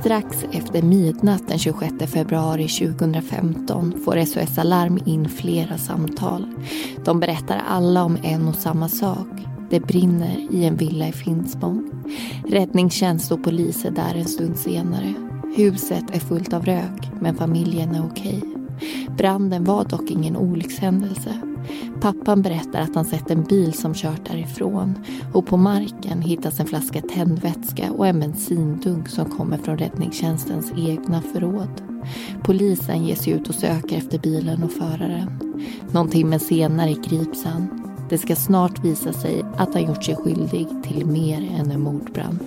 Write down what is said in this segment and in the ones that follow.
Strax efter midnatt den 26 februari 2015 får SOS Alarm in flera samtal. De berättar alla om en och samma sak. Det brinner i en villa i Finspång. Räddningstjänst och polis är där en stund senare. Huset är fullt av rök, men familjen är okej. Branden var dock ingen olyckshändelse. Pappan berättar att han sett en bil som kört därifrån och på marken hittas en flaska tändvätska och en bensindunk som kommer från räddningstjänstens egna förråd. Polisen ger sig ut och söker efter bilen och föraren. Någon timme senare grips han. Det ska snart visa sig att han gjort sig skyldig till mer än en mordbrand.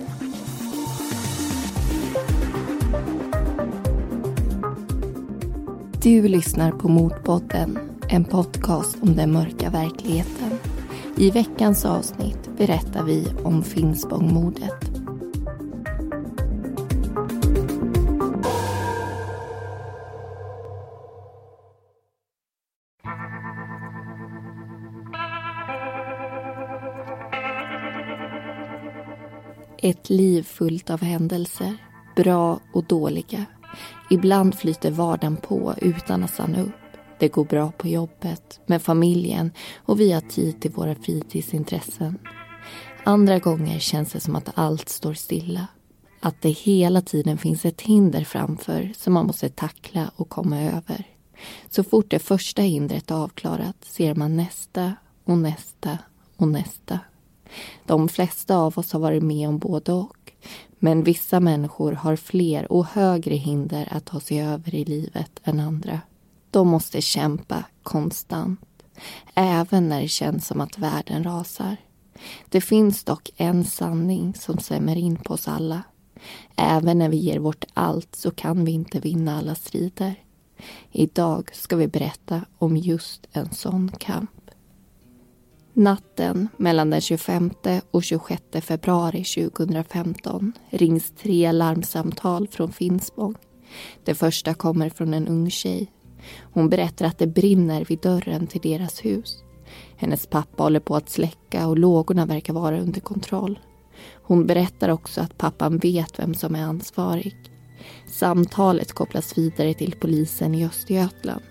Du lyssnar på Mordpodden, en podcast om den mörka verkligheten. I veckans avsnitt berättar vi om Finspångmordet. Ett liv fullt av händelser, bra och dåliga. Ibland flyter vardagen på utan att stanna upp. Det går bra på jobbet, med familjen och vi har tid till våra fritidsintressen. Andra gånger känns det som att allt står stilla. Att det hela tiden finns ett hinder framför som man måste tackla och komma över. Så fort det första hindret är avklarat ser man nästa och nästa och nästa. De flesta av oss har varit med om både och. Men vissa människor har fler och högre hinder att ta sig över i livet än andra. De måste kämpa konstant, även när det känns som att världen rasar. Det finns dock en sanning som stämmer in på oss alla. Även när vi ger vårt allt så kan vi inte vinna alla strider. Idag ska vi berätta om just en sån kamp. Natten mellan den 25 och 26 februari 2015 rings tre larmsamtal från Finspång. Det första kommer från en ung tjej. Hon berättar att det brinner vid dörren till deras hus. Hennes pappa håller på att släcka och lågorna verkar vara under kontroll. Hon berättar också att pappan vet vem som är ansvarig. Samtalet kopplas vidare till polisen i Östergötland.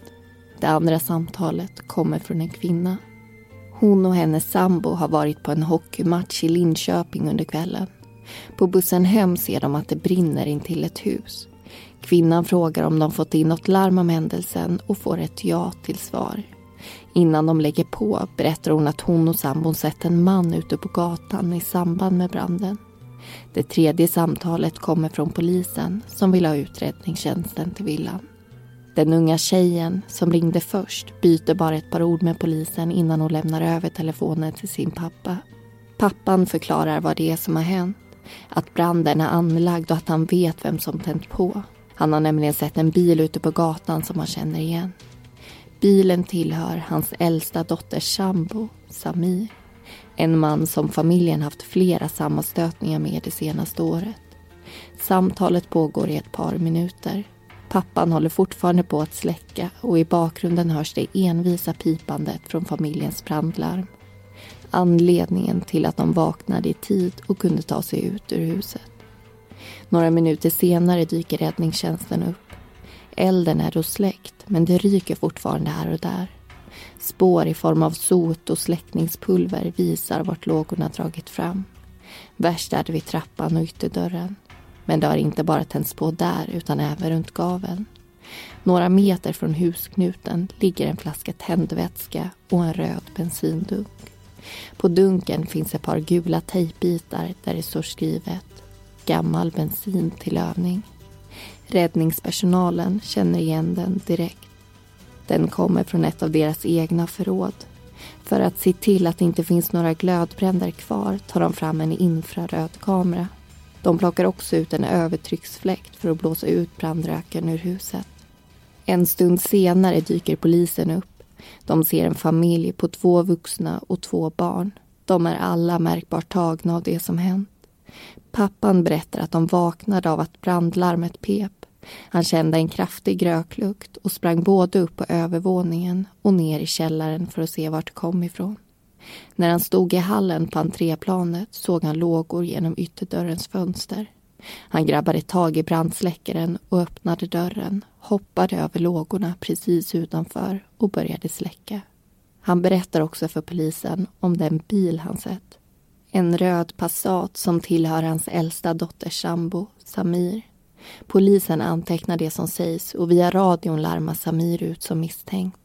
Det andra samtalet kommer från en kvinna. Hon och hennes sambo har varit på en hockeymatch i Linköping under kvällen. På bussen hem ser de att det brinner intill ett hus. Kvinnan frågar om de fått in något larm om händelsen och får ett ja till svar. Innan de lägger på berättar hon att hon och sambon sett en man ute på gatan i samband med branden. Det tredje samtalet kommer från polisen som vill ha ut räddningstjänsten till villan. Den unga tjejen som ringde först byter bara ett par ord med polisen innan hon lämnar över telefonen till sin pappa. Pappan förklarar vad det är som har hänt. Att branden är anlagd och att han vet vem som tänt på. Han har nämligen sett en bil ute på gatan som han känner igen. Bilen tillhör hans äldsta dotters sambo, Samir. En man som familjen haft flera sammanstötningar med det senaste året. Samtalet pågår i ett par minuter. Pappan håller fortfarande på att släcka och i bakgrunden hörs det envisa pipandet från familjens brandlarm. Anledningen till att de vaknade i tid och kunde ta sig ut ur huset. Några minuter senare dyker räddningstjänsten upp. Elden är då släckt, men det ryker fortfarande här och där. Spår i form av sot och släckningspulver visar vart lågorna dragit fram. Värst är det vid trappan och ytterdörren. Men det har inte bara tänts på där utan även runt gaveln. Några meter från husknuten ligger en flaska tändvätska och en röd bensindunk. På dunken finns ett par gula tejpbitar där det står skrivet Gammal bensin till övning. Räddningspersonalen känner igen den direkt. Den kommer från ett av deras egna förråd. För att se till att det inte finns några glödbränder kvar tar de fram en infraröd kamera. De plockar också ut en övertrycksfläkt för att blåsa ut brandröken ur huset. En stund senare dyker polisen upp. De ser en familj på två vuxna och två barn. De är alla märkbart tagna av det som hänt. Pappan berättar att de vaknade av att brandlarmet pep. Han kände en kraftig röklukt och sprang både upp på övervåningen och ner i källaren för att se vart det kom ifrån. När han stod i hallen på entréplanet såg han lågor genom ytterdörrens fönster. Han grabbade tag i brandsläckaren och öppnade dörren, hoppade över lågorna precis utanför och började släcka. Han berättar också för polisen om den bil han sett. En röd Passat som tillhör hans äldsta dotters sambo, Samir. Polisen antecknar det som sägs och via radion larmar Samir ut som misstänkt.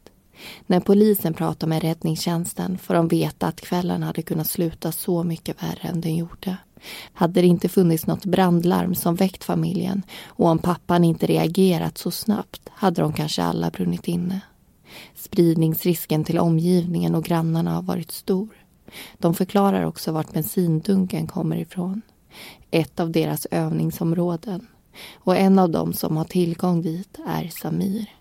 När polisen pratar med räddningstjänsten får de veta att kvällen hade kunnat sluta så mycket värre än den gjorde. Hade det inte funnits något brandlarm som väckt familjen och om pappan inte reagerat så snabbt hade de kanske alla brunnit inne. Spridningsrisken till omgivningen och grannarna har varit stor. De förklarar också vart bensindunken kommer ifrån. Ett av deras övningsområden. Och en av dem som har tillgång dit är Samir.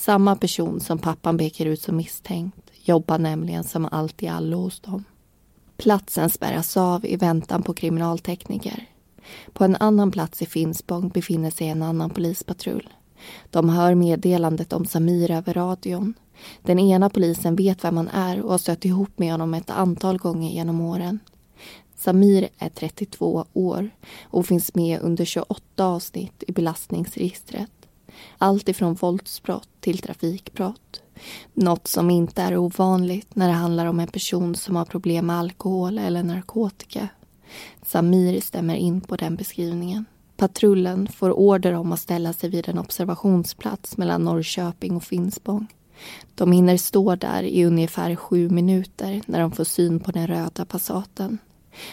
Samma person som pappan pekar ut som misstänkt jobbar nämligen som allt i allo hos dem. Platsen spärras av i väntan på kriminaltekniker. På en annan plats i Finspång befinner sig en annan polispatrull. De hör meddelandet om Samir över radion. Den ena polisen vet vem han är och har stött ihop med honom ett antal gånger genom åren. Samir är 32 år och finns med under 28 avsnitt i belastningsregistret. Allt ifrån våldsbrott till trafikbrott. Något som inte är ovanligt när det handlar om en person som har problem med alkohol eller narkotika. Samir stämmer in på den beskrivningen. Patrullen får order om att ställa sig vid en observationsplats mellan Norrköping och Finspång. De hinner stå där i ungefär sju minuter när de får syn på den röda Passaten.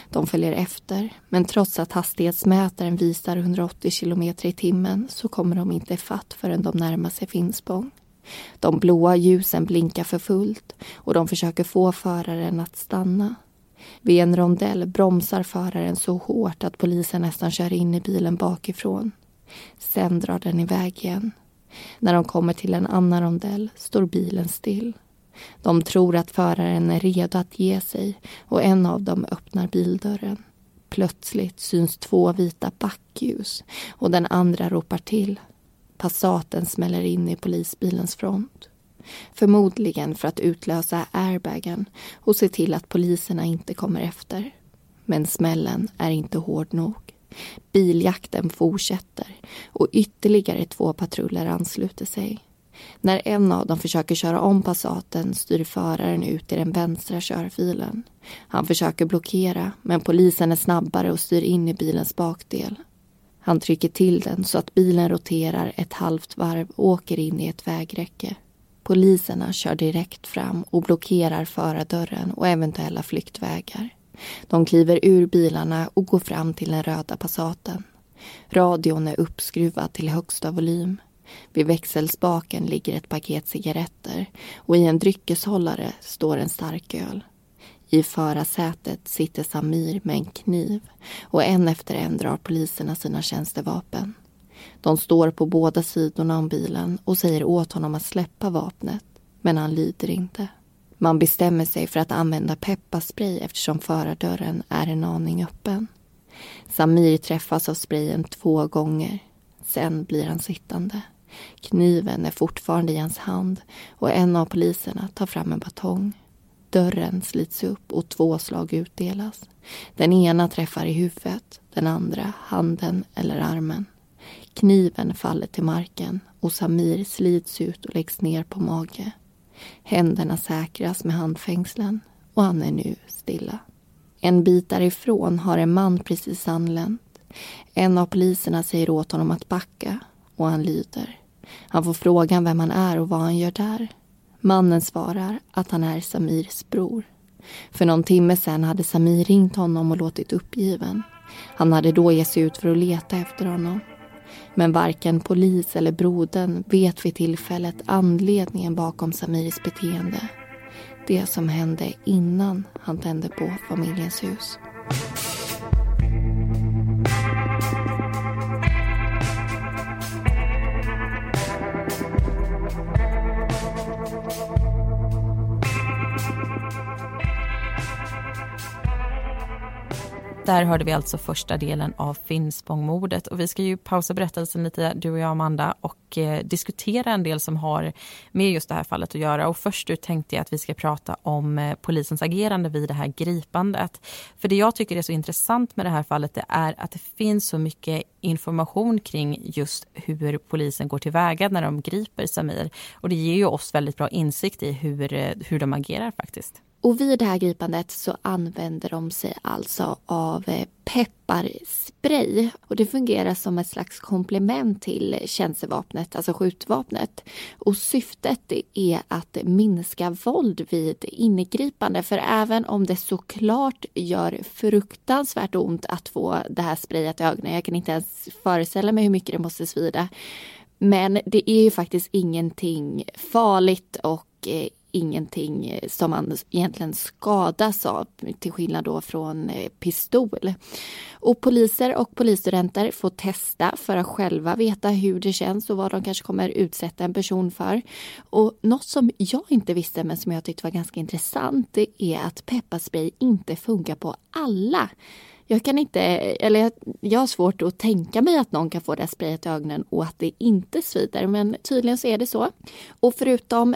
De följer efter, men trots att hastighetsmätaren visar 180 km i timmen så kommer de inte ifatt förrän de närmar sig Finspång. De blåa ljusen blinkar för fullt och de försöker få föraren att stanna. Vid en rondell bromsar föraren så hårt att polisen nästan kör in i bilen bakifrån. Sen drar den iväg igen. När de kommer till en annan rondell står bilen still. De tror att föraren är redo att ge sig och en av dem öppnar bildörren. Plötsligt syns två vita backljus och den andra ropar till. Passaten smäller in i polisbilens front. Förmodligen för att utlösa airbagen och se till att poliserna inte kommer efter. Men smällen är inte hård nog. Biljakten fortsätter och ytterligare två patruller ansluter sig. När en av dem försöker köra om Passaten styr föraren ut i den vänstra körfilen. Han försöker blockera, men polisen är snabbare och styr in i bilens bakdel. Han trycker till den så att bilen roterar ett halvt varv och åker in i ett vägräcke. Poliserna kör direkt fram och blockerar förardörren och eventuella flyktvägar. De kliver ur bilarna och går fram till den röda Passaten. Radion är uppskruvad till högsta volym. Vid växelspaken ligger ett paket cigaretter och i en dryckeshållare står en starköl. I förarsätet sitter Samir med en kniv och en efter en drar poliserna sina tjänstevapen. De står på båda sidorna om bilen och säger åt honom att släppa vapnet, men han lyder inte. Man bestämmer sig för att använda pepparspray eftersom förardörren är en aning öppen. Samir träffas av sprayen två gånger. Sen blir han sittande. Kniven är fortfarande i hans hand och en av poliserna tar fram en batong. Dörren slits upp och två slag utdelas. Den ena träffar i huvudet, den andra handen eller armen. Kniven faller till marken och Samir slits ut och läggs ner på mage. Händerna säkras med handfängslen och han är nu stilla. En bit därifrån har en man precis anlänt. En av poliserna säger åt honom att backa och han lyder. Han får frågan vem han är och vad han gör där. Mannen svarar att han är Samirs bror. För någon timme sen hade Samir ringt honom och låtit uppgiven. Han hade då gett sig ut för att leta efter honom. Men varken polis eller brodern vet vid tillfället anledningen bakom Samirs beteende. Det som hände innan han tände på familjens hus. Där hörde vi alltså första delen av Finspångmordet och vi ska ju pausa berättelsen lite, du och jag Amanda, och eh, diskutera en del som har med just det här fallet att göra. Och först ut tänkte jag att vi ska prata om eh, polisens agerande vid det här gripandet. För det jag tycker är så intressant med det här fallet det är att det finns så mycket information kring just hur polisen går tillväga när de griper Samir. Och det ger ju oss väldigt bra insikt i hur, eh, hur de agerar faktiskt. Och vid det här gripandet så använder de sig alltså av eh, pepparspray. Och det fungerar som ett slags komplement till tjänstevapnet, alltså skjutvapnet. Och syftet är att minska våld vid ingripande. För även om det såklart gör fruktansvärt ont att få det här sprayet i ögonen, jag kan inte ens föreställa mig hur mycket det måste svida. Men det är ju faktiskt ingenting farligt och eh, ingenting eh, som man egentligen skadas av, till skillnad då från eh, pistol. Och poliser och polisstudenter får testa för att själva veta hur det känns och vad de kanske kommer utsätta en person för. Och något som jag inte visste men som jag tyckte var ganska intressant det är att pepparspray inte funkar på alla. Jag kan inte, eller jag, jag har svårt att tänka mig att någon kan få det sprayet i ögonen och att det inte svider, men tydligen så är det så. Och förutom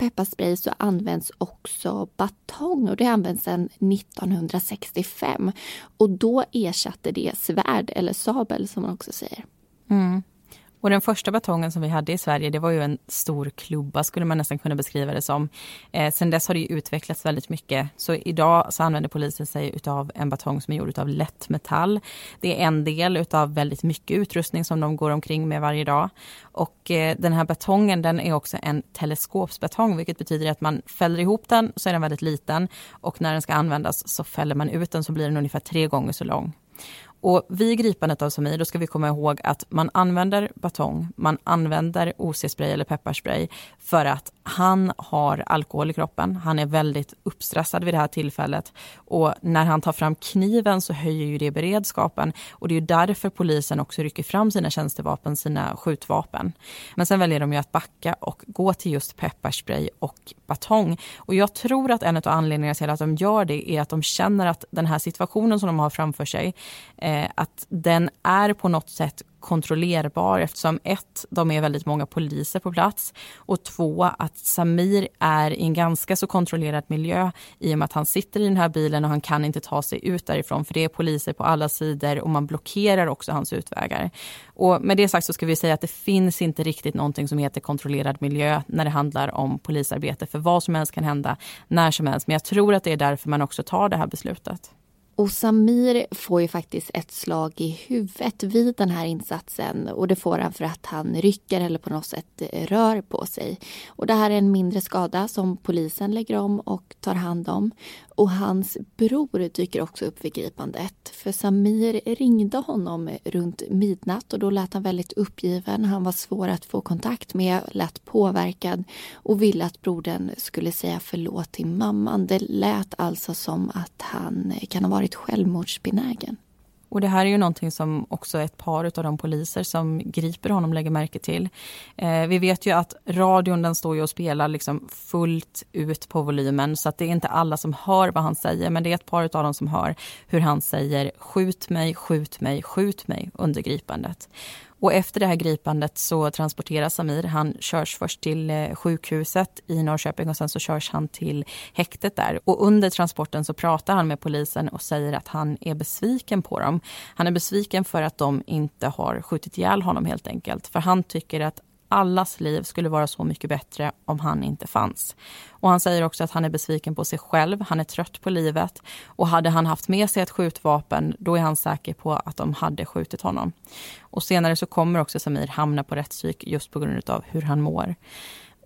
Pepparspray så används också batong och det används sedan 1965. Och då ersatte det svärd eller sabel som man också säger. Mm. Och den första batongen som vi hade i Sverige, det var ju en stor klubba skulle man nästan kunna beskriva det som. Eh, sen dess har det utvecklats väldigt mycket. Så idag så använder polisen sig utav en batong som är gjord av lättmetall. Det är en del utav väldigt mycket utrustning som de går omkring med varje dag. Och eh, den här batongen den är också en teleskopsbatong, vilket betyder att man fäller ihop den så är den väldigt liten och när den ska användas så fäller man ut den så blir den ungefär tre gånger så lång. Och vid gripandet av Samir, då ska vi komma ihåg att man använder batong, man använder OC-spray eller pepparspray för att han har alkohol i kroppen. Han är väldigt uppstressad vid det här tillfället och när han tar fram kniven så höjer ju det beredskapen och det är därför polisen också rycker fram sina tjänstevapen, sina skjutvapen. Men sen väljer de ju att backa och gå till just pepparspray och batong. Och jag tror att en av anledningarna till att de gör det är att de känner att den här situationen som de har framför sig Eh, att den är på något sätt kontrollerbar eftersom ett, de är väldigt många poliser på plats och två, att Samir är i en ganska så kontrollerad miljö i och med att han sitter i den här bilen och han kan inte ta sig ut därifrån för det är poliser på alla sidor och man blockerar också hans utvägar. Och med det sagt så ska vi säga att det finns inte riktigt någonting som heter kontrollerad miljö när det handlar om polisarbete för vad som helst kan hända när som helst men jag tror att det är därför man också tar det här beslutet. Och Samir får ju faktiskt ett slag i huvudet vid den här insatsen och det får han för att han rycker eller på något sätt rör på sig. Och det här är en mindre skada som polisen lägger om och tar hand om. Och hans bror dyker också upp vid gripandet. För Samir ringde honom runt midnatt och då lät han väldigt uppgiven. Han var svår att få kontakt med, lät påverkad och ville att brodern skulle säga förlåt till mamman. Det lät alltså som att han kan ha varit självmordsbenägen. Och det här är ju någonting som också ett par av de poliser som griper honom lägger märke till. Eh, vi vet ju att radion den står ju och spelar liksom fullt ut på volymen så att det är inte alla som hör vad han säger men det är ett par av dem som hör hur han säger skjut mig, skjut mig, skjut mig under gripandet. Och efter det här gripandet så transporteras Samir. Han körs först till eh, sjukhuset i Norrköping och sen så körs han till häktet där. Och under transporten så pratar han med polisen och säger att han är besviken på dem. Han är besviken för att de inte har skjutit ihjäl honom helt enkelt. För han tycker att allas liv skulle vara så mycket bättre om han inte fanns. Och han säger också att han är besviken på sig själv, han är trött på livet och hade han haft med sig ett skjutvapen då är han säker på att de hade skjutit honom. Och senare så kommer också Samir hamna på rättspsyk just på grund av hur han mår.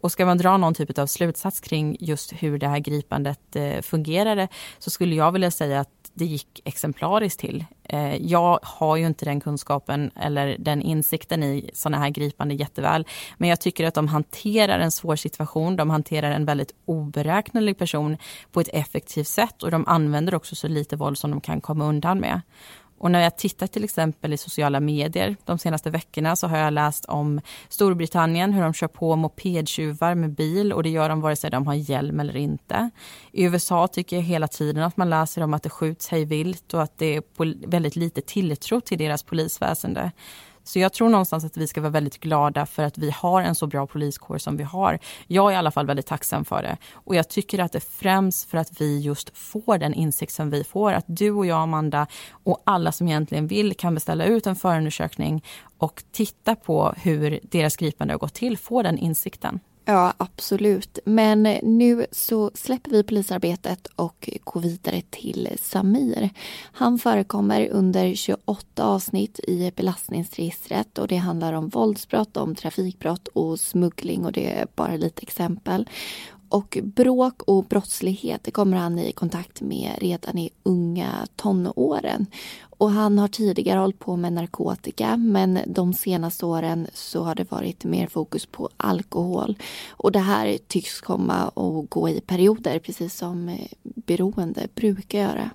Och ska man dra någon typ av slutsats kring just hur det här gripandet eh, fungerade så skulle jag vilja säga att det gick exemplariskt till. Eh, jag har ju inte den kunskapen eller den insikten i sådana här gripande jätteväl. Men jag tycker att de hanterar en svår situation. De hanterar en väldigt oberäknelig person på ett effektivt sätt och de använder också så lite våld som de kan komma undan med. Och när jag tittar till exempel i sociala medier de senaste veckorna så har jag läst om Storbritannien, hur de kör på mopedtjuvar med bil och det gör de vare sig de har hjälm eller inte. I USA tycker jag hela tiden att man läser om att det skjuts hej vilt och att det är väldigt lite tilltro till deras polisväsende. Så jag tror någonstans att vi ska vara väldigt glada för att vi har en så bra poliskår som vi har. Jag är i alla fall väldigt tacksam för det. Och jag tycker att det främst för att vi just får den insikt som vi får. Att du och jag, Amanda, och alla som egentligen vill kan beställa ut en förundersökning och titta på hur deras gripande har gått till, få den insikten. Ja, absolut. Men nu så släpper vi polisarbetet och går vidare till Samir. Han förekommer under 28 avsnitt i belastningsregistret och det handlar om våldsbrott, om trafikbrott och smuggling och det är bara lite exempel. Och bråk och brottslighet det kommer han i kontakt med redan i unga tonåren. Och han har tidigare hållit på med narkotika men de senaste åren så har det varit mer fokus på alkohol. Och det här tycks komma och gå i perioder precis som eh, beroende brukar göra.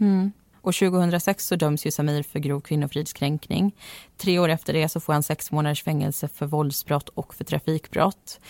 Mm. Och 2006 så döms ju Samir för grov kvinnofridskränkning. Tre år efter det så får han sex månaders fängelse för våldsbrott och för trafikbrott.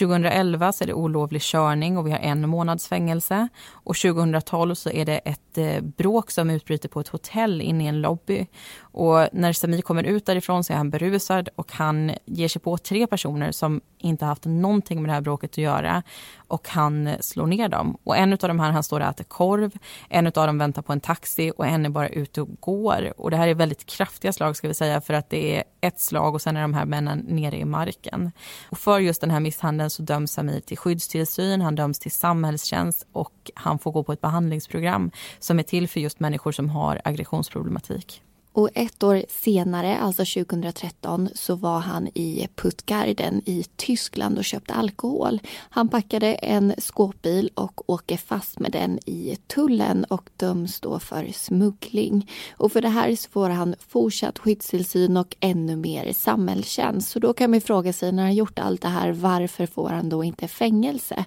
2011 så är det olovlig körning och vi har en månads fängelse. Och 2012 så är det ett eh, bråk som utbryter på ett hotell inne i en lobby. Och när Samir kommer ut därifrån så är han berusad och han ger sig på tre personer som inte haft någonting med det här bråket att göra. Och han slår ner dem. Och en av de här han står och äter korv, en av dem väntar på en taxi och en är bara ute och går. Och det här är väldigt kraftiga slag ska vi säga för att det är ett slag och sen är de här männen nere i marken. Och för just den här misshandeln så döms Samir till skyddstillsyn, han döms till samhällstjänst och han får gå på ett behandlingsprogram som är till för just människor som har aggressionsproblematik. Och ett år senare, alltså 2013, så var han i Puttgarden i Tyskland och köpte alkohol. Han packade en skåpbil och åker fast med den i tullen och döms då för smuggling. Och för det här så får han fortsatt skyddstillsyn och ännu mer samhällstjänst. Så då kan man fråga sig, när han gjort allt det här, varför får han då inte fängelse?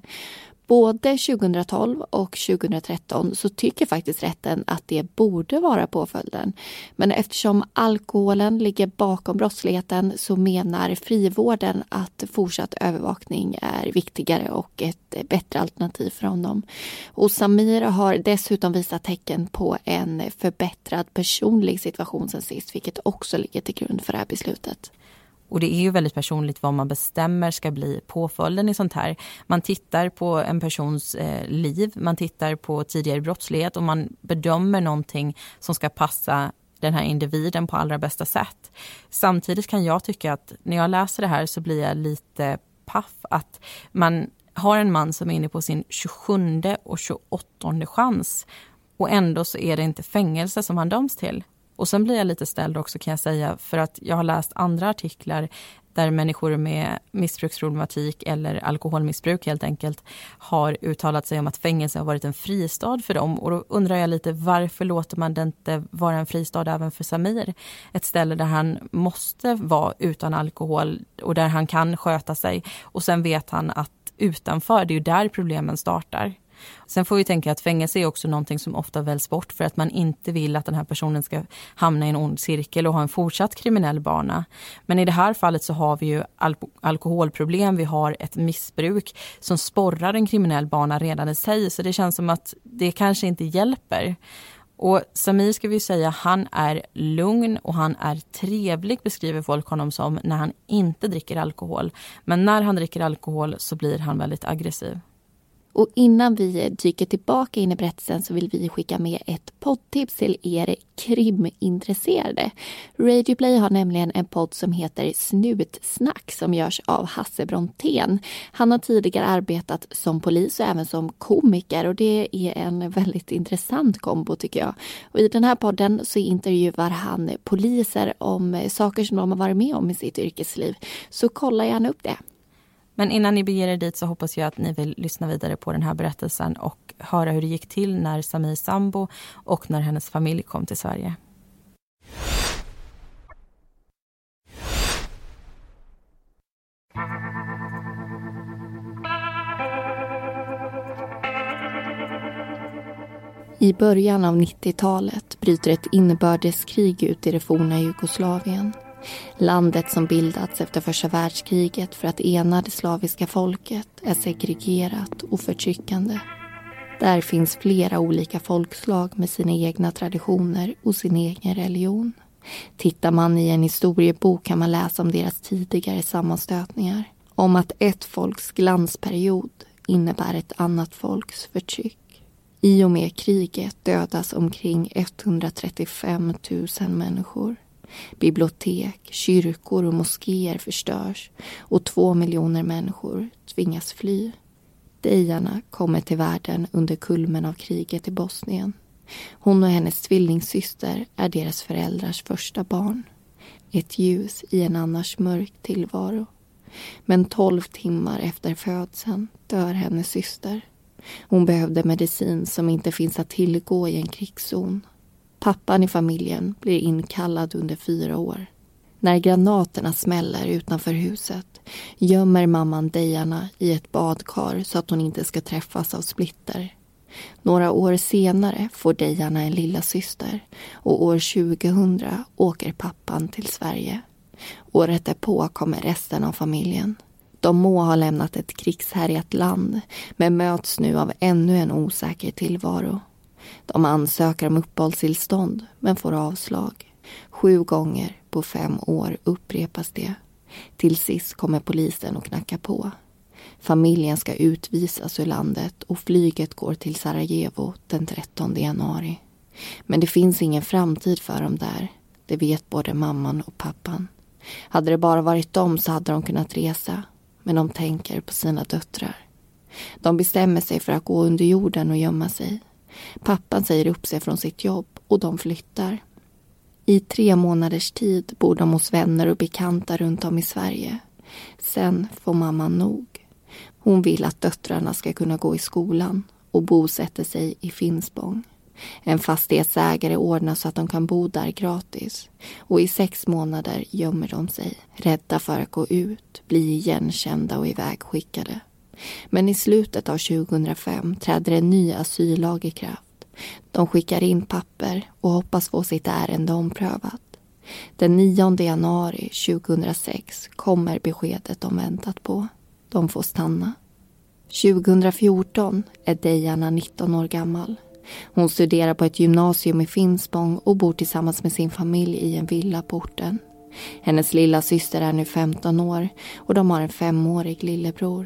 Både 2012 och 2013 så tycker faktiskt rätten att det borde vara påföljden. Men eftersom alkoholen ligger bakom brottsligheten så menar frivården att fortsatt övervakning är viktigare och ett bättre alternativ för honom. Och Samir har dessutom visat tecken på en förbättrad personlig situation sen sist vilket också ligger till grund för det här beslutet. Och det är ju väldigt personligt vad man bestämmer ska bli påföljden i sånt här. Man tittar på en persons eh, liv, man tittar på tidigare brottslighet och man bedömer någonting som ska passa den här individen på allra bästa sätt. Samtidigt kan jag tycka att när jag läser det här så blir jag lite paff att man har en man som är inne på sin 27 och 28 chans och ändå så är det inte fängelse som han döms till. Och sen blir jag lite ställd också kan jag säga för att jag har läst andra artiklar där människor med missbruksproblematik eller alkoholmissbruk helt enkelt har uttalat sig om att fängelse har varit en fristad för dem. Och då undrar jag lite varför låter man det inte vara en fristad även för Samir? Ett ställe där han måste vara utan alkohol och där han kan sköta sig. Och sen vet han att utanför, det är ju där problemen startar. Sen får vi tänka att fängelse är också någonting som ofta väljs bort för att man inte vill att den här personen ska hamna i en ond cirkel och ha en fortsatt kriminell bana. Men i det här fallet så har vi ju al alkoholproblem, vi har ett missbruk som sporrar en kriminell bana redan i sig så det känns som att det kanske inte hjälper. Och Samir ska vi säga, han är lugn och han är trevlig beskriver folk honom som när han inte dricker alkohol. Men när han dricker alkohol så blir han väldigt aggressiv. Och innan vi dyker tillbaka in i berättelsen så vill vi skicka med ett poddtips till er krimintresserade. Radioplay har nämligen en podd som heter Snutsnack som görs av Hasse Brontén. Han har tidigare arbetat som polis och även som komiker och det är en väldigt intressant kombo tycker jag. Och I den här podden så intervjuar han poliser om saker som de har varit med om i sitt yrkesliv. Så kolla gärna upp det. Men innan ni beger er dit så hoppas jag att ni vill lyssna vidare på den här berättelsen och höra hur det gick till när Samir sambo och när hennes familj kom till Sverige. I början av 90-talet bryter ett inbördeskrig ut i det forna Jugoslavien. Landet som bildats efter första världskriget för att ena det slaviska folket är segregerat och förtryckande. Där finns flera olika folkslag med sina egna traditioner och sin egen religion. Tittar man i en historiebok kan man läsa om deras tidigare sammanstötningar. Om att ett folks glansperiod innebär ett annat folks förtryck. I och med kriget dödas omkring 135 000 människor. Bibliotek, kyrkor och moskéer förstörs och två miljoner människor tvingas fly. Dejarna kommer till världen under kulmen av kriget i Bosnien. Hon och hennes tvillingsyster är deras föräldrars första barn. Ett ljus i en annars mörk tillvaro. Men tolv timmar efter födseln dör hennes syster. Hon behövde medicin som inte finns att tillgå i en krigszon. Pappan i familjen blir inkallad under fyra år. När granaterna smäller utanför huset gömmer mamman Dejana i ett badkar så att hon inte ska träffas av splitter. Några år senare får Dejana en lilla syster och år 2000 åker pappan till Sverige. Året därpå kommer resten av familjen. De må ha lämnat ett krigshärjat land men möts nu av ännu en osäker tillvaro. De ansöker om uppehållstillstånd men får avslag. Sju gånger på fem år upprepas det. Till sist kommer polisen och knackar på. Familjen ska utvisas ur landet och flyget går till Sarajevo den 13 januari. Men det finns ingen framtid för dem där. Det vet både mamman och pappan. Hade det bara varit dem så hade de kunnat resa. Men de tänker på sina döttrar. De bestämmer sig för att gå under jorden och gömma sig. Pappan säger upp sig från sitt jobb och de flyttar. I tre månaders tid bor de hos vänner och bekanta runt om i Sverige. Sen får mamman nog. Hon vill att döttrarna ska kunna gå i skolan och bosätter sig i Finspång. En fastighetsägare ordnar så att de kan bo där gratis. Och i sex månader gömmer de sig, rädda för att gå ut, bli igenkända och ivägskickade. Men i slutet av 2005 träder en ny asyllag i kraft. De skickar in papper och hoppas få sitt ärende omprövat. Den 9 januari 2006 kommer beskedet de väntat på. De får stanna. 2014 är Dejana 19 år gammal. Hon studerar på ett gymnasium i Finspång och bor tillsammans med sin familj i en villa på orten. Hennes lilla syster är nu 15 år och de har en femårig lillebror.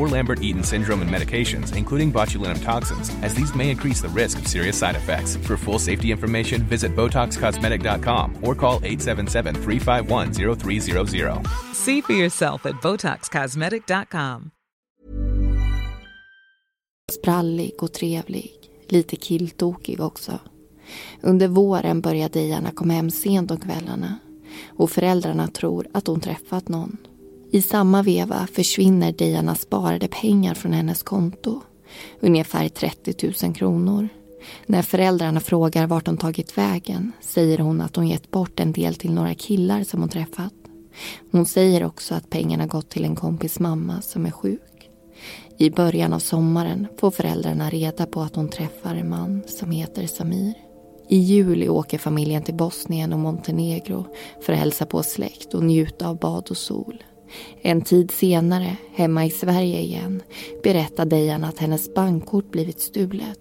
or Lambert Eaton syndrome and medications, including botulinum toxins, as these may increase the risk of serious side effects. For full safety information, visit BotoxCosmetic.com or call 877 351 0300. See for yourself at BotoxCosmetic.com. Sprallig och trevlig, lite killtokig också. Under våren börjar Diana komma hem sent om kvällarna och föräldrarna tror att hon träffat någon. I samma veva försvinner Diana sparade pengar från hennes konto. Ungefär 30 000 kronor. När föräldrarna frågar vart hon tagit vägen säger hon att hon gett bort en del till några killar som hon träffat. Hon säger också att pengarna gått till en kompis mamma som är sjuk. I början av sommaren får föräldrarna reda på att hon träffar en man som heter Samir. I juli åker familjen till Bosnien och Montenegro för att hälsa på släkt och njuta av bad och sol. En tid senare, hemma i Sverige igen, berättar Dejan att hennes bankkort blivit stulet.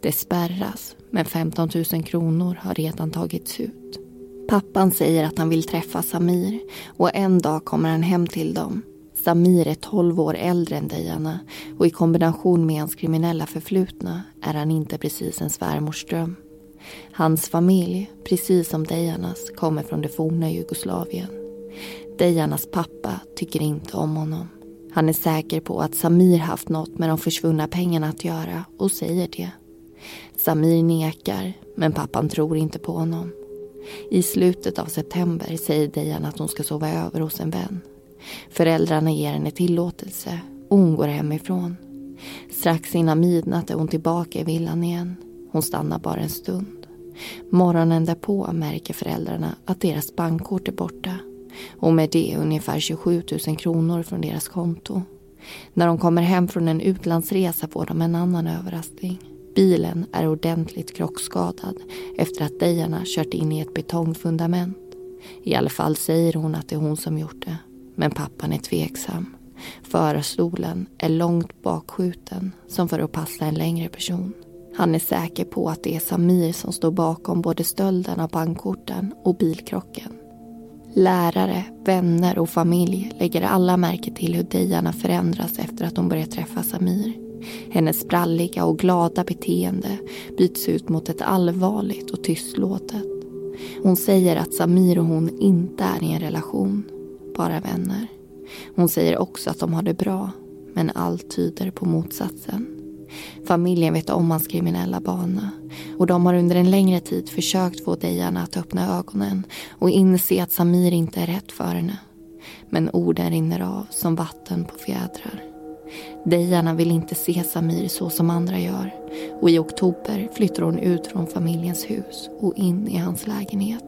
Det spärras, men 15 000 kronor har redan tagits ut. Pappan säger att han vill träffa Samir och en dag kommer han hem till dem. Samir är 12 år äldre än Diana och i kombination med hans kriminella förflutna är han inte precis en svärmors dröm. Hans familj, precis som Dejanas, kommer från det forna Jugoslavien. Dejanas pappa tycker inte om honom. Han är säker på att Samir haft något med de försvunna pengarna att göra och säger det. Samir nekar, men pappan tror inte på honom. I slutet av september säger Dejan att hon ska sova över hos en vän. Föräldrarna ger henne tillåtelse och hon går hemifrån. Strax innan midnatt är hon tillbaka i villan igen. Hon stannar bara en stund. Morgonen därpå märker föräldrarna att deras bankkort är borta och med det ungefär 27 000 kronor från deras konto. När de kommer hem från en utlandsresa får de en annan överraskning. Bilen är ordentligt krockskadad efter att Dejarna kört in i ett betongfundament. I alla fall säger hon att det är hon som gjort det. Men pappan är tveksam. Förarstolen är långt bakskjuten som för att passa en längre person. Han är säker på att det är Samir som står bakom både stölden av bankkorten och bilkrocken. Lärare, vänner och familj lägger alla märke till hur Diana förändras efter att hon börjat träffa Samir. Hennes spralliga och glada beteende byts ut mot ett allvarligt och tystlåtet. Hon säger att Samir och hon inte är i en relation, bara vänner. Hon säger också att de har det bra, men allt tyder på motsatsen. Familjen vet om hans kriminella bana och de har under en längre tid försökt få Dejan att öppna ögonen och inse att Samir inte är rätt för henne. Men orden rinner av som vatten på fjädrar. Dejana vill inte se Samir så som andra gör och i oktober flyttar hon ut från familjens hus och in i hans lägenhet.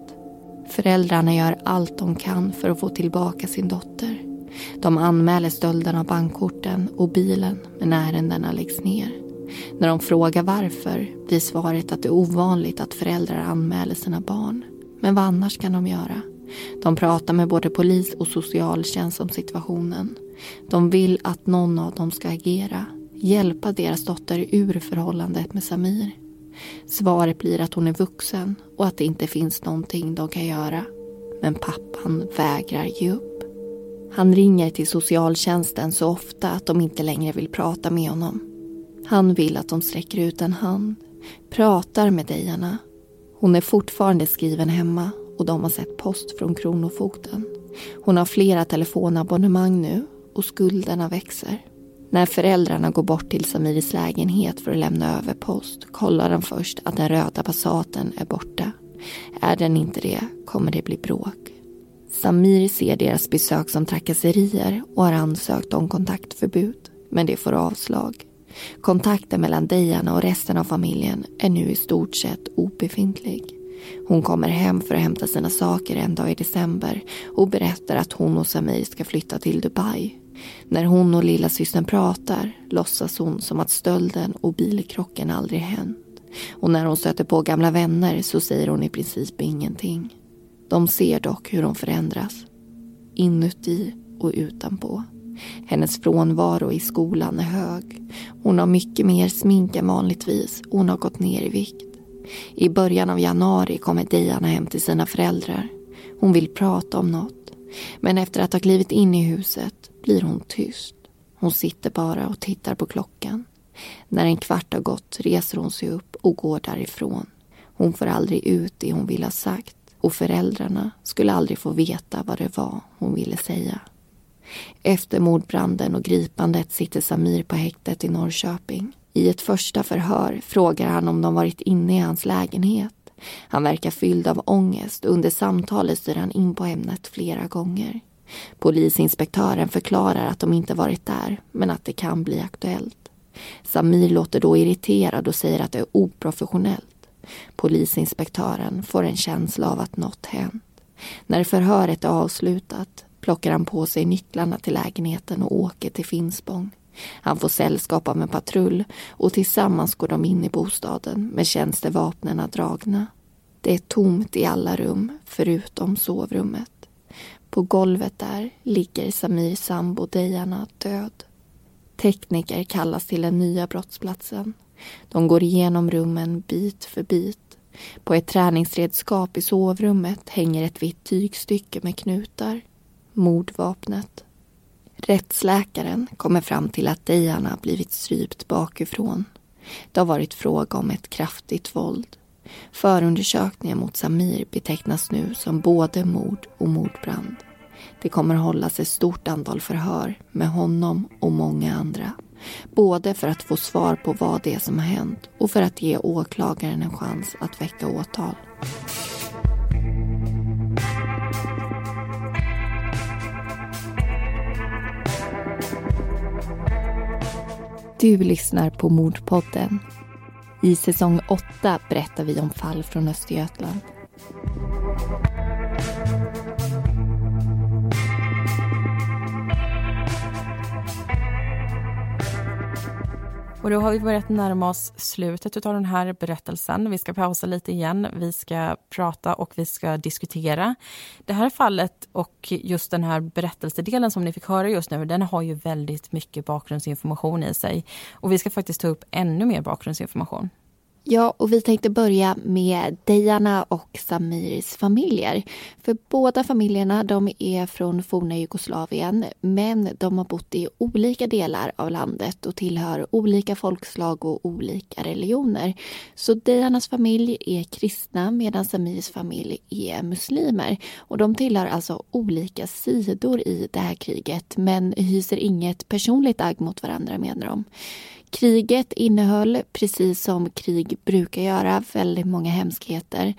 Föräldrarna gör allt de kan för att få tillbaka sin dotter de anmäler stölden av bankkorten och bilen men ärendena läggs ner. När de frågar varför blir svaret att det är ovanligt att föräldrar anmäler sina barn. Men vad annars kan de göra? De pratar med både polis och socialtjänst om situationen. De vill att någon av dem ska agera, hjälpa deras dotter ur förhållandet med Samir. Svaret blir att hon är vuxen och att det inte finns någonting de kan göra. Men pappan vägrar ge upp. Han ringer till socialtjänsten så ofta att de inte längre vill prata med honom. Han vill att de sträcker ut en hand, pratar med Diana. Hon är fortfarande skriven hemma och de har sett post från Kronofogden. Hon har flera telefonabonnemang nu och skulderna växer. När föräldrarna går bort till Samiris lägenhet för att lämna över post kollar de först att den röda Passaten är borta. Är den inte det kommer det bli bråk. Samir ser deras besök som trakasserier och har ansökt om kontaktförbud. Men det får avslag. Kontakten mellan Dejana och resten av familjen är nu i stort sett obefintlig. Hon kommer hem för att hämta sina saker en dag i december och berättar att hon och Samir ska flytta till Dubai. När hon och lilla systern pratar låtsas hon som att stölden och bilkrocken aldrig hänt. Och när hon stöter på gamla vänner så säger hon i princip ingenting. De ser dock hur hon förändras. Inuti och utanpå. Hennes frånvaro i skolan är hög. Hon har mycket mer smink än vanligtvis och hon har gått ner i vikt. I början av januari kommer Diana hem till sina föräldrar. Hon vill prata om något. Men efter att ha klivit in i huset blir hon tyst. Hon sitter bara och tittar på klockan. När en kvart har gått reser hon sig upp och går därifrån. Hon får aldrig ut det hon vill ha sagt och föräldrarna skulle aldrig få veta vad det var hon ville säga. Efter mordbranden och gripandet sitter Samir på häktet i Norrköping. I ett första förhör frågar han om de varit inne i hans lägenhet. Han verkar fylld av ångest och under samtalet styr han in på ämnet flera gånger. Polisinspektören förklarar att de inte varit där, men att det kan bli aktuellt. Samir låter då irriterad och säger att det är oprofessionellt. Polisinspektören får en känsla av att något hänt. När förhöret är avslutat plockar han på sig nycklarna till lägenheten och åker till Finspång. Han får sällskap av en patrull och tillsammans går de in i bostaden med tjänstevapnen dragna. Det är tomt i alla rum förutom sovrummet. På golvet där ligger Samirs sambo Dejana död. Tekniker kallas till den nya brottsplatsen. De går igenom rummen bit för bit. På ett träningsredskap i sovrummet hänger ett vitt tygstycke med knutar. Mordvapnet. Rättsläkaren kommer fram till att Dejan har blivit strypt bakifrån. Det har varit fråga om ett kraftigt våld. Förundersökningen mot Samir betecknas nu som både mord och mordbrand. Det kommer hållas ett stort antal förhör med honom och många andra. Både för att få svar på vad det är som har hänt och för att ge åklagaren en chans att väcka åtal. Du lyssnar på Mordpodden. I säsong 8 berättar vi om fall från Östergötland. Och då har vi börjat närma oss slutet av den här berättelsen. Vi ska pausa lite igen. Vi ska prata och vi ska diskutera. Det här fallet och just den här berättelsedelen som ni fick höra just nu, den har ju väldigt mycket bakgrundsinformation i sig. Och vi ska faktiskt ta upp ännu mer bakgrundsinformation. Ja, och vi tänkte börja med Dejana och Samirs familjer. För båda familjerna de är från forna Jugoslavien men de har bott i olika delar av landet och tillhör olika folkslag och olika religioner. Så Dejanas familj är kristna medan Samirs familj är muslimer. Och de tillhör alltså olika sidor i det här kriget men hyser inget personligt agg mot varandra menar de. Kriget innehöll, precis som krig brukar göra, väldigt många hemskheter.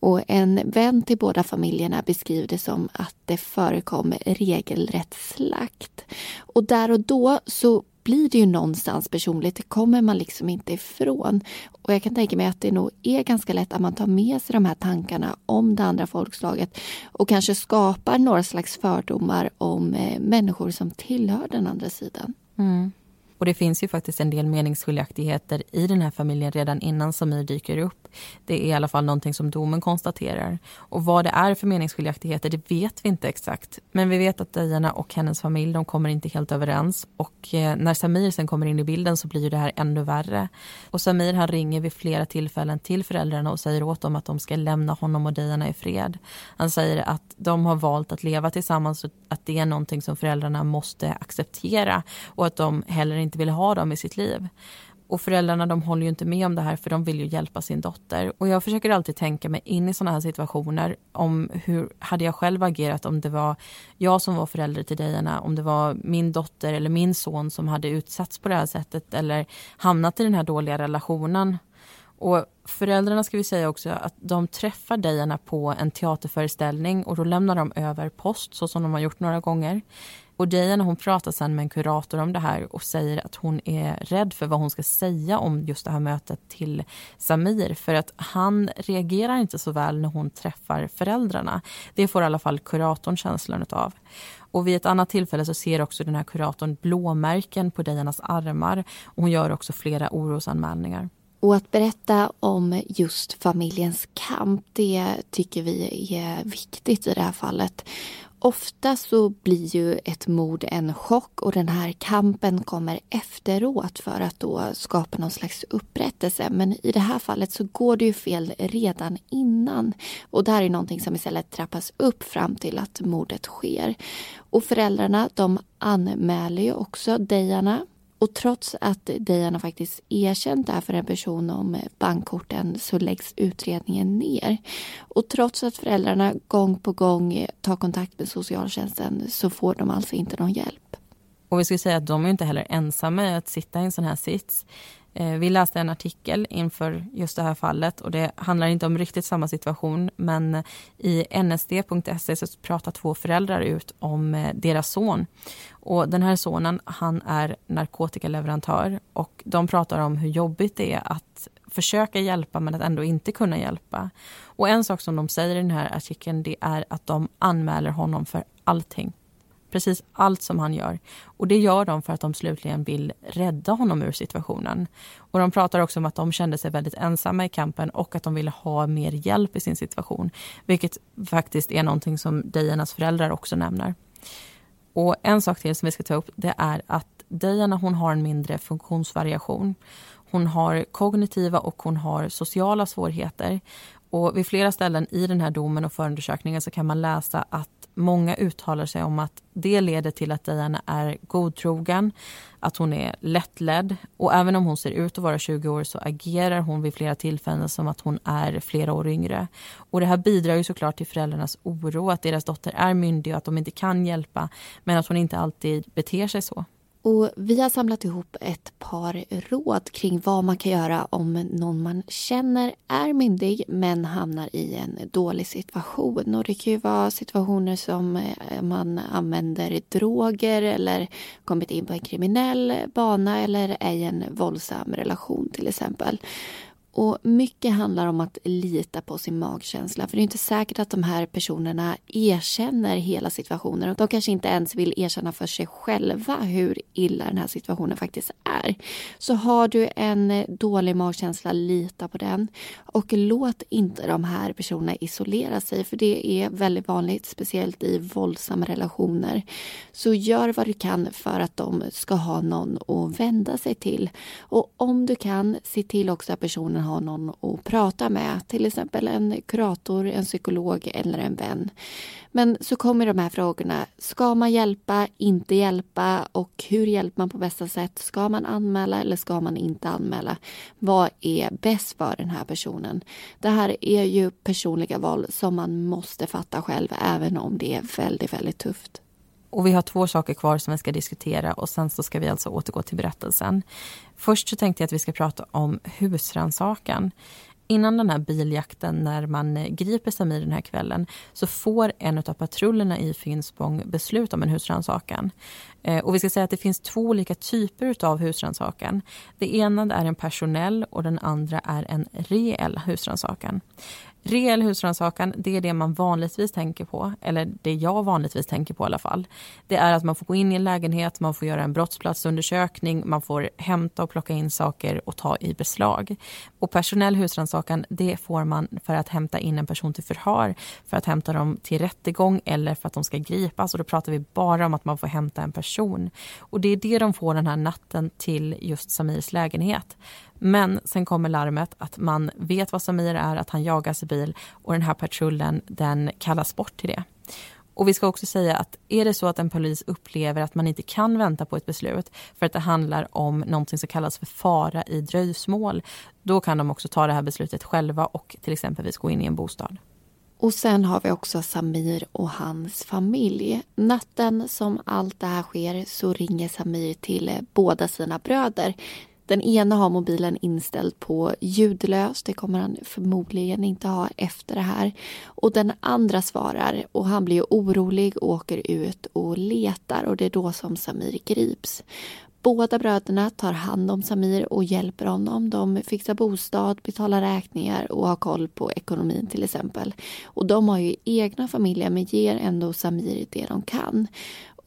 Och en vän till båda familjerna beskriver det som att det förekom regelrätt slakt. Och där och då så blir det ju någonstans personligt, det kommer man liksom inte ifrån. Och jag kan tänka mig att det nog är ganska lätt att man tar med sig de här tankarna om det andra folkslaget och kanske skapar några slags fördomar om eh, människor som tillhör den andra sidan. Mm. Och det finns ju faktiskt en del meningsskiljaktigheter i den här familjen redan innan Samir dyker upp. Det är i alla fall någonting som domen konstaterar. Och vad det är för meningsskiljaktigheter det vet vi inte exakt. Men vi vet att Diana och hennes familj de kommer inte helt överens. Och eh, när Samir sen kommer in i bilden så blir det här ännu värre. Och Samir han ringer vid flera tillfällen till föräldrarna och säger åt dem att de ska lämna honom och Diana i fred. Han säger att de har valt att leva tillsammans och att det är någonting som föräldrarna måste acceptera och att de heller inte vill ha dem i sitt liv. Och föräldrarna de håller ju inte med om det här för de vill ju hjälpa sin dotter. Och jag försöker alltid tänka mig in i sådana här situationer om hur hade jag själv agerat om det var jag som var förälder till Diana, om det var min dotter eller min son som hade utsatts på det här sättet eller hamnat i den här dåliga relationen. Och föräldrarna ska vi säga också att de träffar Diana på en teaterföreställning och då lämnar de över post så som de har gjort några gånger. Och Diana hon pratar sen med en kurator om det här och säger att hon är rädd för vad hon ska säga om just det här mötet till Samir för att han reagerar inte så väl när hon träffar föräldrarna. Det får i alla fall kuratorn känslan av. Och vid ett annat tillfälle så ser också den här kuratorn blåmärken på Dianas armar och hon gör också flera orosanmälningar. Och att berätta om just familjens kamp, det tycker vi är viktigt i det här fallet. Ofta så blir ju ett mord en chock och den här kampen kommer efteråt för att då skapa någon slags upprättelse. Men i det här fallet så går det ju fel redan innan. Och det här är någonting som istället trappas upp fram till att mordet sker. Och föräldrarna de anmäler ju också Dejarna och trots att Diana faktiskt erkänt det här för en person om bankkorten så läggs utredningen ner. Och trots att föräldrarna gång på gång tar kontakt med socialtjänsten så får de alltså inte någon hjälp. Och vi ska säga att de är inte heller ensamma i att sitta i en sån här sits. Eh, vi läste en artikel inför just det här fallet och det handlar inte om riktigt samma situation men i nsd.se så pratar två föräldrar ut om eh, deras son. Och den här sonen han är narkotikaleverantör och de pratar om hur jobbigt det är att försöka hjälpa men att ändå inte kunna hjälpa. Och en sak som de säger i den här artikeln det är att de anmäler honom för allting precis allt som han gör. Och det gör de för att de slutligen vill rädda honom ur situationen. Och de pratar också om att de kände sig väldigt ensamma i kampen och att de ville ha mer hjälp i sin situation. Vilket faktiskt är någonting som Dianas föräldrar också nämner. Och en sak till som vi ska ta upp det är att Diana hon har en mindre funktionsvariation. Hon har kognitiva och hon har sociala svårigheter. Och vid flera ställen i den här domen och förundersökningen så kan man läsa att många uttalar sig om att det leder till att Diana är godtrogen, att hon är lättledd och även om hon ser ut att vara 20 år så agerar hon vid flera tillfällen som att hon är flera år yngre. Och det här bidrar ju såklart till föräldrarnas oro att deras dotter är myndig och att de inte kan hjälpa men att hon inte alltid beter sig så. Och vi har samlat ihop ett par råd kring vad man kan göra om någon man känner är myndig men hamnar i en dålig situation. Och det kan ju vara situationer som eh, man använder droger eller kommit in på en kriminell bana eller är i en våldsam relation till exempel. Och mycket handlar om att lita på sin magkänsla. För det är inte säkert att de här personerna erkänner hela situationen. De kanske inte ens vill erkänna för sig själva hur illa den här situationen faktiskt är. Så har du en dålig magkänsla, lita på den. Och låt inte de här personerna isolera sig. För det är väldigt vanligt, speciellt i våldsamma relationer. Så gör vad du kan för att de ska ha någon att vända sig till. Och om du kan, se till också att personen ha någon att prata med. Till exempel en kurator, en psykolog eller en vän. Men så kommer de här frågorna. Ska man hjälpa, inte hjälpa och hur hjälper man på bästa sätt? Ska man anmäla eller ska man inte anmäla? Vad är bäst för den här personen? Det här är ju personliga val som man måste fatta själv även om det är väldigt, väldigt tufft. Och vi har två saker kvar som vi ska diskutera och sen så ska vi alltså återgå till berättelsen. Först så tänkte jag att vi ska prata om husrannsakan. Innan den här biljakten när man eh, griper Samir den här kvällen så får en av patrullerna i Finspång beslut om en husrannsakan. Eh, och vi ska säga att det finns två olika typer av husrannsakan. Det ena är en personell och den andra är en reell husrannsakan. Reell husrannsakan, det är det man vanligtvis tänker på, eller det jag vanligtvis tänker på i alla fall. Det är att man får gå in i en lägenhet, man får göra en brottsplatsundersökning, man får hämta och plocka in saker och ta i beslag. Och personell husrannsakan, det får man för att hämta in en person till förhör, för att hämta dem till rättegång eller för att de ska gripas. Och då pratar vi bara om att man får hämta en person. Och det är det de får den här natten till just Samirs lägenhet. Men sen kommer larmet att man vet vad Samir är, att han jagas i bil och den här patrullen den kallas bort till det. Och vi ska också säga att är det så att en polis upplever att man inte kan vänta på ett beslut för att det handlar om någonting som kallas för fara i dröjsmål, då kan de också ta det här beslutet själva och till exempelvis gå in i en bostad. Och sen har vi också Samir och hans familj. Natten som allt det här sker så ringer Samir till båda sina bröder. Den ena har mobilen inställd på ljudlös. Det kommer han förmodligen inte ha efter det här. Och den andra svarar och han blir orolig och åker ut och letar och det är då som Samir grips. Båda bröderna tar hand om Samir och hjälper honom. De fixar bostad, betalar räkningar och har koll på ekonomin till exempel. Och de har ju egna familjer men ger ändå Samir det de kan.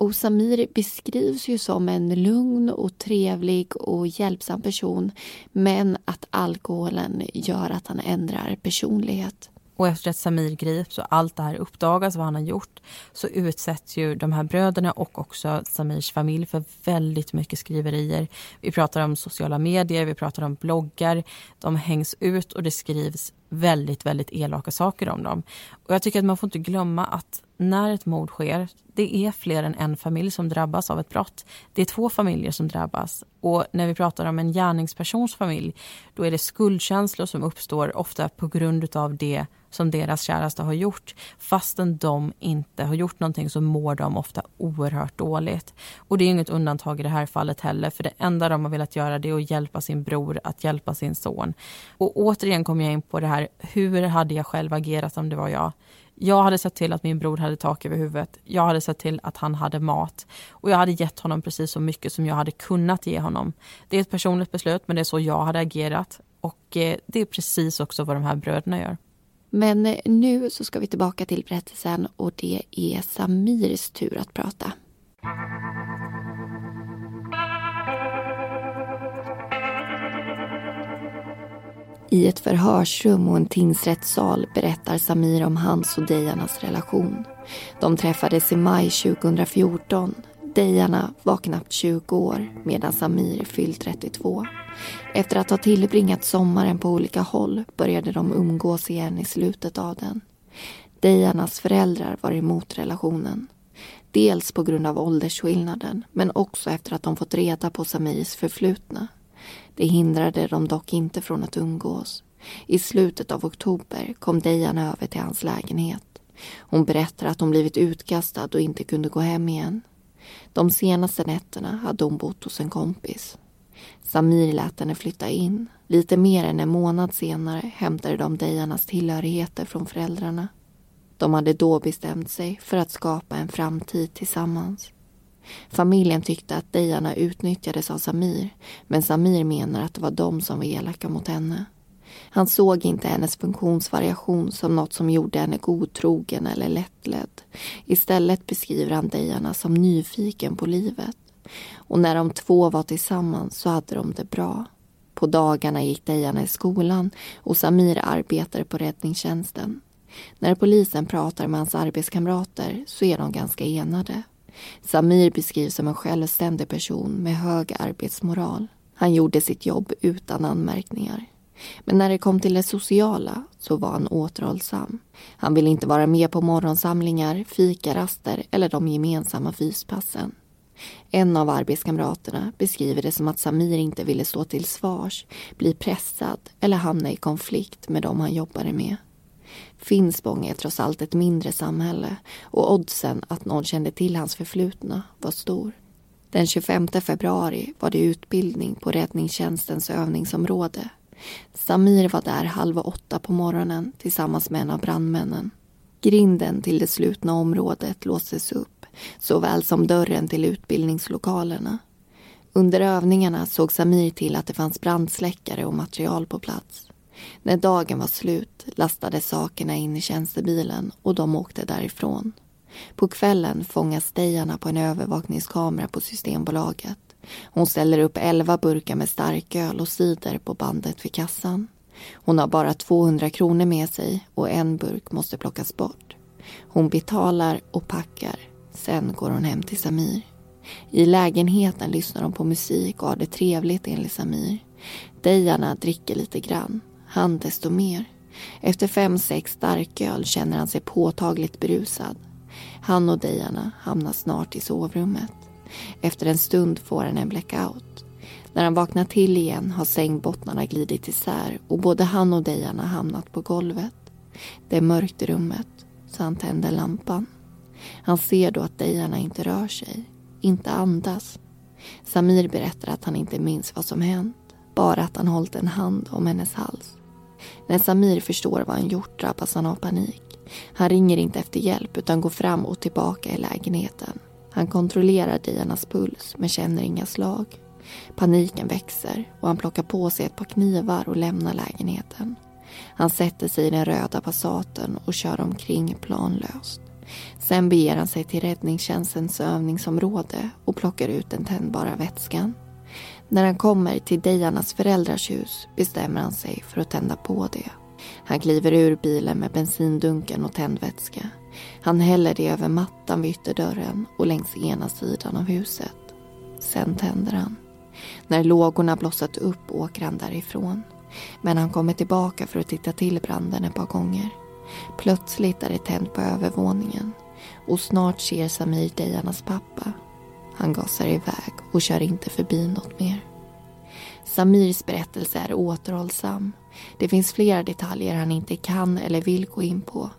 Och Samir beskrivs ju som en lugn och trevlig och hjälpsam person men att alkoholen gör att han ändrar personlighet. Och efter att Samir grips och allt det här uppdagas vad han har gjort så utsätts ju de här bröderna och också Samirs familj för väldigt mycket skriverier. Vi pratar om sociala medier, vi pratar om bloggar. De hängs ut och det skrivs väldigt, väldigt elaka saker om dem. Och jag tycker att man får inte glömma att när ett mord sker, det är fler än en familj som drabbas av ett brott. Det är två familjer som drabbas. Och när vi pratar om en gärningspersons familj, då är det skuldkänslor som uppstår ofta på grund av det som deras käraste har gjort. Fastän de inte har gjort någonting så mår de ofta oerhört dåligt. Och det är inget undantag i det här fallet heller, för det enda de har velat göra det är att hjälpa sin bror, att hjälpa sin son. Och återigen kommer jag in på det här, hur hade jag själv agerat om det var jag? Jag hade sett till att min bror hade tak över huvudet. Jag hade sett till att han hade mat. Och jag hade gett honom precis så mycket som jag hade kunnat ge honom. Det är ett personligt beslut, men det är så jag hade agerat. Och eh, det är precis också vad de här bröderna gör. Men eh, nu så ska vi tillbaka till berättelsen och det är Samirs tur att prata. I ett förhörsrum och en tingsrättssal berättar Samir om hans och Dejanas relation. De träffades i maj 2014. Dejana var knappt 20 år medan Samir fyllt 32. Efter att ha tillbringat sommaren på olika håll började de umgås igen i slutet av den. Dejanas föräldrar var emot relationen. Dels på grund av åldersskillnaden men också efter att de fått reda på Samirs förflutna. Det hindrade dem dock inte från att umgås. I slutet av oktober kom Dejana över till hans lägenhet. Hon berättar att hon blivit utkastad och inte kunde gå hem igen. De senaste nätterna hade hon bott hos en kompis. Samir lät henne flytta in. Lite mer än en månad senare hämtade de Dejanas tillhörigheter från föräldrarna. De hade då bestämt sig för att skapa en framtid tillsammans. Familjen tyckte att Dejana utnyttjades av Samir men Samir menar att det var de som var elaka mot henne. Han såg inte hennes funktionsvariation som något som gjorde henne godtrogen eller lättledd. Istället beskriver han Dejana som nyfiken på livet. Och när de två var tillsammans så hade de det bra. På dagarna gick Dejan i skolan och Samir arbetade på räddningstjänsten. När polisen pratar med hans arbetskamrater så är de ganska enade. Samir beskrivs som en självständig person med hög arbetsmoral. Han gjorde sitt jobb utan anmärkningar. Men när det kom till det sociala så var han återhållsam. Han ville inte vara med på morgonsamlingar, fikaraster eller de gemensamma fyspassen. En av arbetskamraterna beskriver det som att Samir inte ville stå till svars, bli pressad eller hamna i konflikt med dem han jobbade med. Finspång är trots allt ett mindre samhälle och oddsen att någon kände till hans förflutna var stor. Den 25 februari var det utbildning på räddningstjänstens övningsområde. Samir var där halv åtta på morgonen tillsammans med en av brandmännen. Grinden till det slutna området låstes upp, såväl som dörren till utbildningslokalerna. Under övningarna såg Samir till att det fanns brandsläckare och material på plats. När dagen var slut lastades sakerna in i tjänstebilen och de åkte därifrån. På kvällen fångas Dejarna på en övervakningskamera på Systembolaget. Hon ställer upp elva burkar med starköl och cider på bandet vid kassan. Hon har bara 200 kronor med sig och en burk måste plockas bort. Hon betalar och packar. Sen går hon hem till Samir. I lägenheten lyssnar de på musik och har det trevligt enligt Samir. Dejana dricker lite grann han desto mer. Efter fem, sex starköl känner han sig påtagligt berusad. Han och Dejana hamnar snart i sovrummet. Efter en stund får han en blackout. När han vaknar till igen har sängbottnarna glidit isär och både han och Dejana hamnat på golvet. Det är mörkt i rummet, så han tänder lampan. Han ser då att Dejana inte rör sig, inte andas. Samir berättar att han inte minns vad som hänt, bara att han hållit en hand om hennes hals. När Samir förstår vad han gjort drabbas han av panik. Han ringer inte efter hjälp utan går fram och tillbaka i lägenheten. Han kontrollerar Dianas puls men känner inga slag. Paniken växer och han plockar på sig ett par knivar och lämnar lägenheten. Han sätter sig i den röda Passaten och kör omkring planlöst. Sen beger han sig till räddningstjänstens övningsområde och plockar ut den tändbara vätskan. När han kommer till Dejanas föräldrars hus bestämmer han sig för att tända på det. Han kliver ur bilen med bensindunken och tändvätska. Han häller det över mattan vid ytterdörren och längs ena sidan av huset. Sen tänder han. När lågorna blossat upp åker han därifrån. Men han kommer tillbaka för att titta till branden ett par gånger. Plötsligt är det tänt på övervåningen och snart ser Samir Dejanas pappa. Han gasar iväg och kör inte förbi något mer. Samirs berättelse är återhållsam. Det finns flera detaljer han inte kan eller vill gå in på.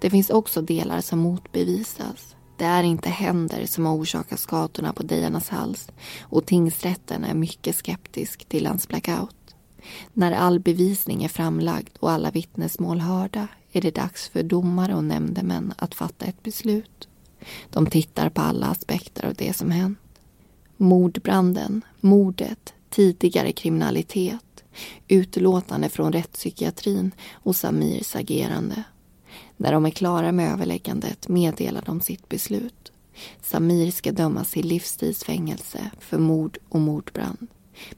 Det finns också delar som motbevisas. Det är inte händer som har orsakat skadorna på Dejanas hals och tingsrätten är mycket skeptisk till hans blackout. När all bevisning är framlagd och alla vittnesmål hörda är det dags för domare och nämndemän att fatta ett beslut. De tittar på alla aspekter av det som hänt. Mordbranden, mordet, tidigare kriminalitet, utlåtande från rättspsykiatrin och Samirs agerande. När de är klara med överläggandet meddelar de sitt beslut. Samir ska dömas till livstidsfängelse för mord och mordbrand.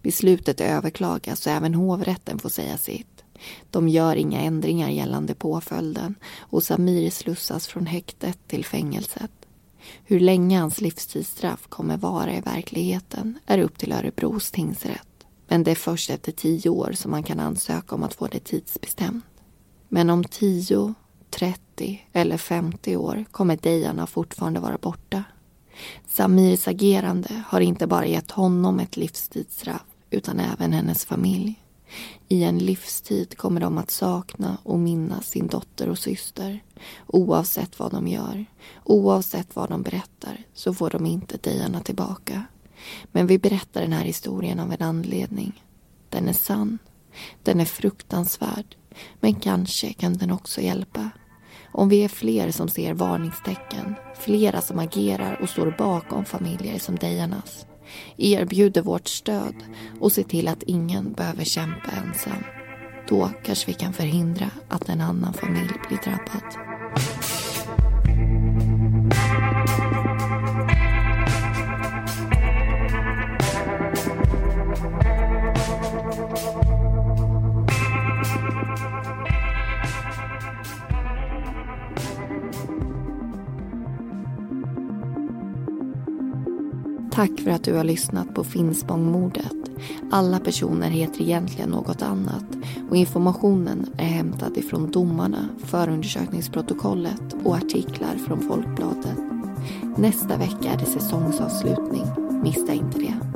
Beslutet överklagas och även hovrätten får säga sitt. De gör inga ändringar gällande påföljden och Samir slussas från häktet till fängelset. Hur länge hans livstidsstraff kommer vara i verkligheten är upp till Örebros tingsrätt. Men det är först efter tio år som man kan ansöka om att få det tidsbestämt. Men om tio, 30 eller 50 år kommer Dejan fortfarande vara borta. Samirs agerande har inte bara gett honom ett livstidsstraff utan även hennes familj. I en livstid kommer de att sakna och minnas sin dotter och syster. Oavsett vad de gör, oavsett vad de berättar så får de inte Diana tillbaka. Men vi berättar den här historien av en anledning. Den är sann. Den är fruktansvärd. Men kanske kan den också hjälpa. Om vi är fler som ser varningstecken, flera som agerar och står bakom familjer som Dianas erbjuder vårt stöd och ser till att ingen behöver kämpa ensam. Då kanske vi kan förhindra att en annan familj blir drabbad. Tack för att du har lyssnat på Finspångmordet. Alla personer heter egentligen något annat och informationen är hämtad ifrån domarna, förundersökningsprotokollet och artiklar från Folkbladet. Nästa vecka är det säsongsavslutning. Missa inte det.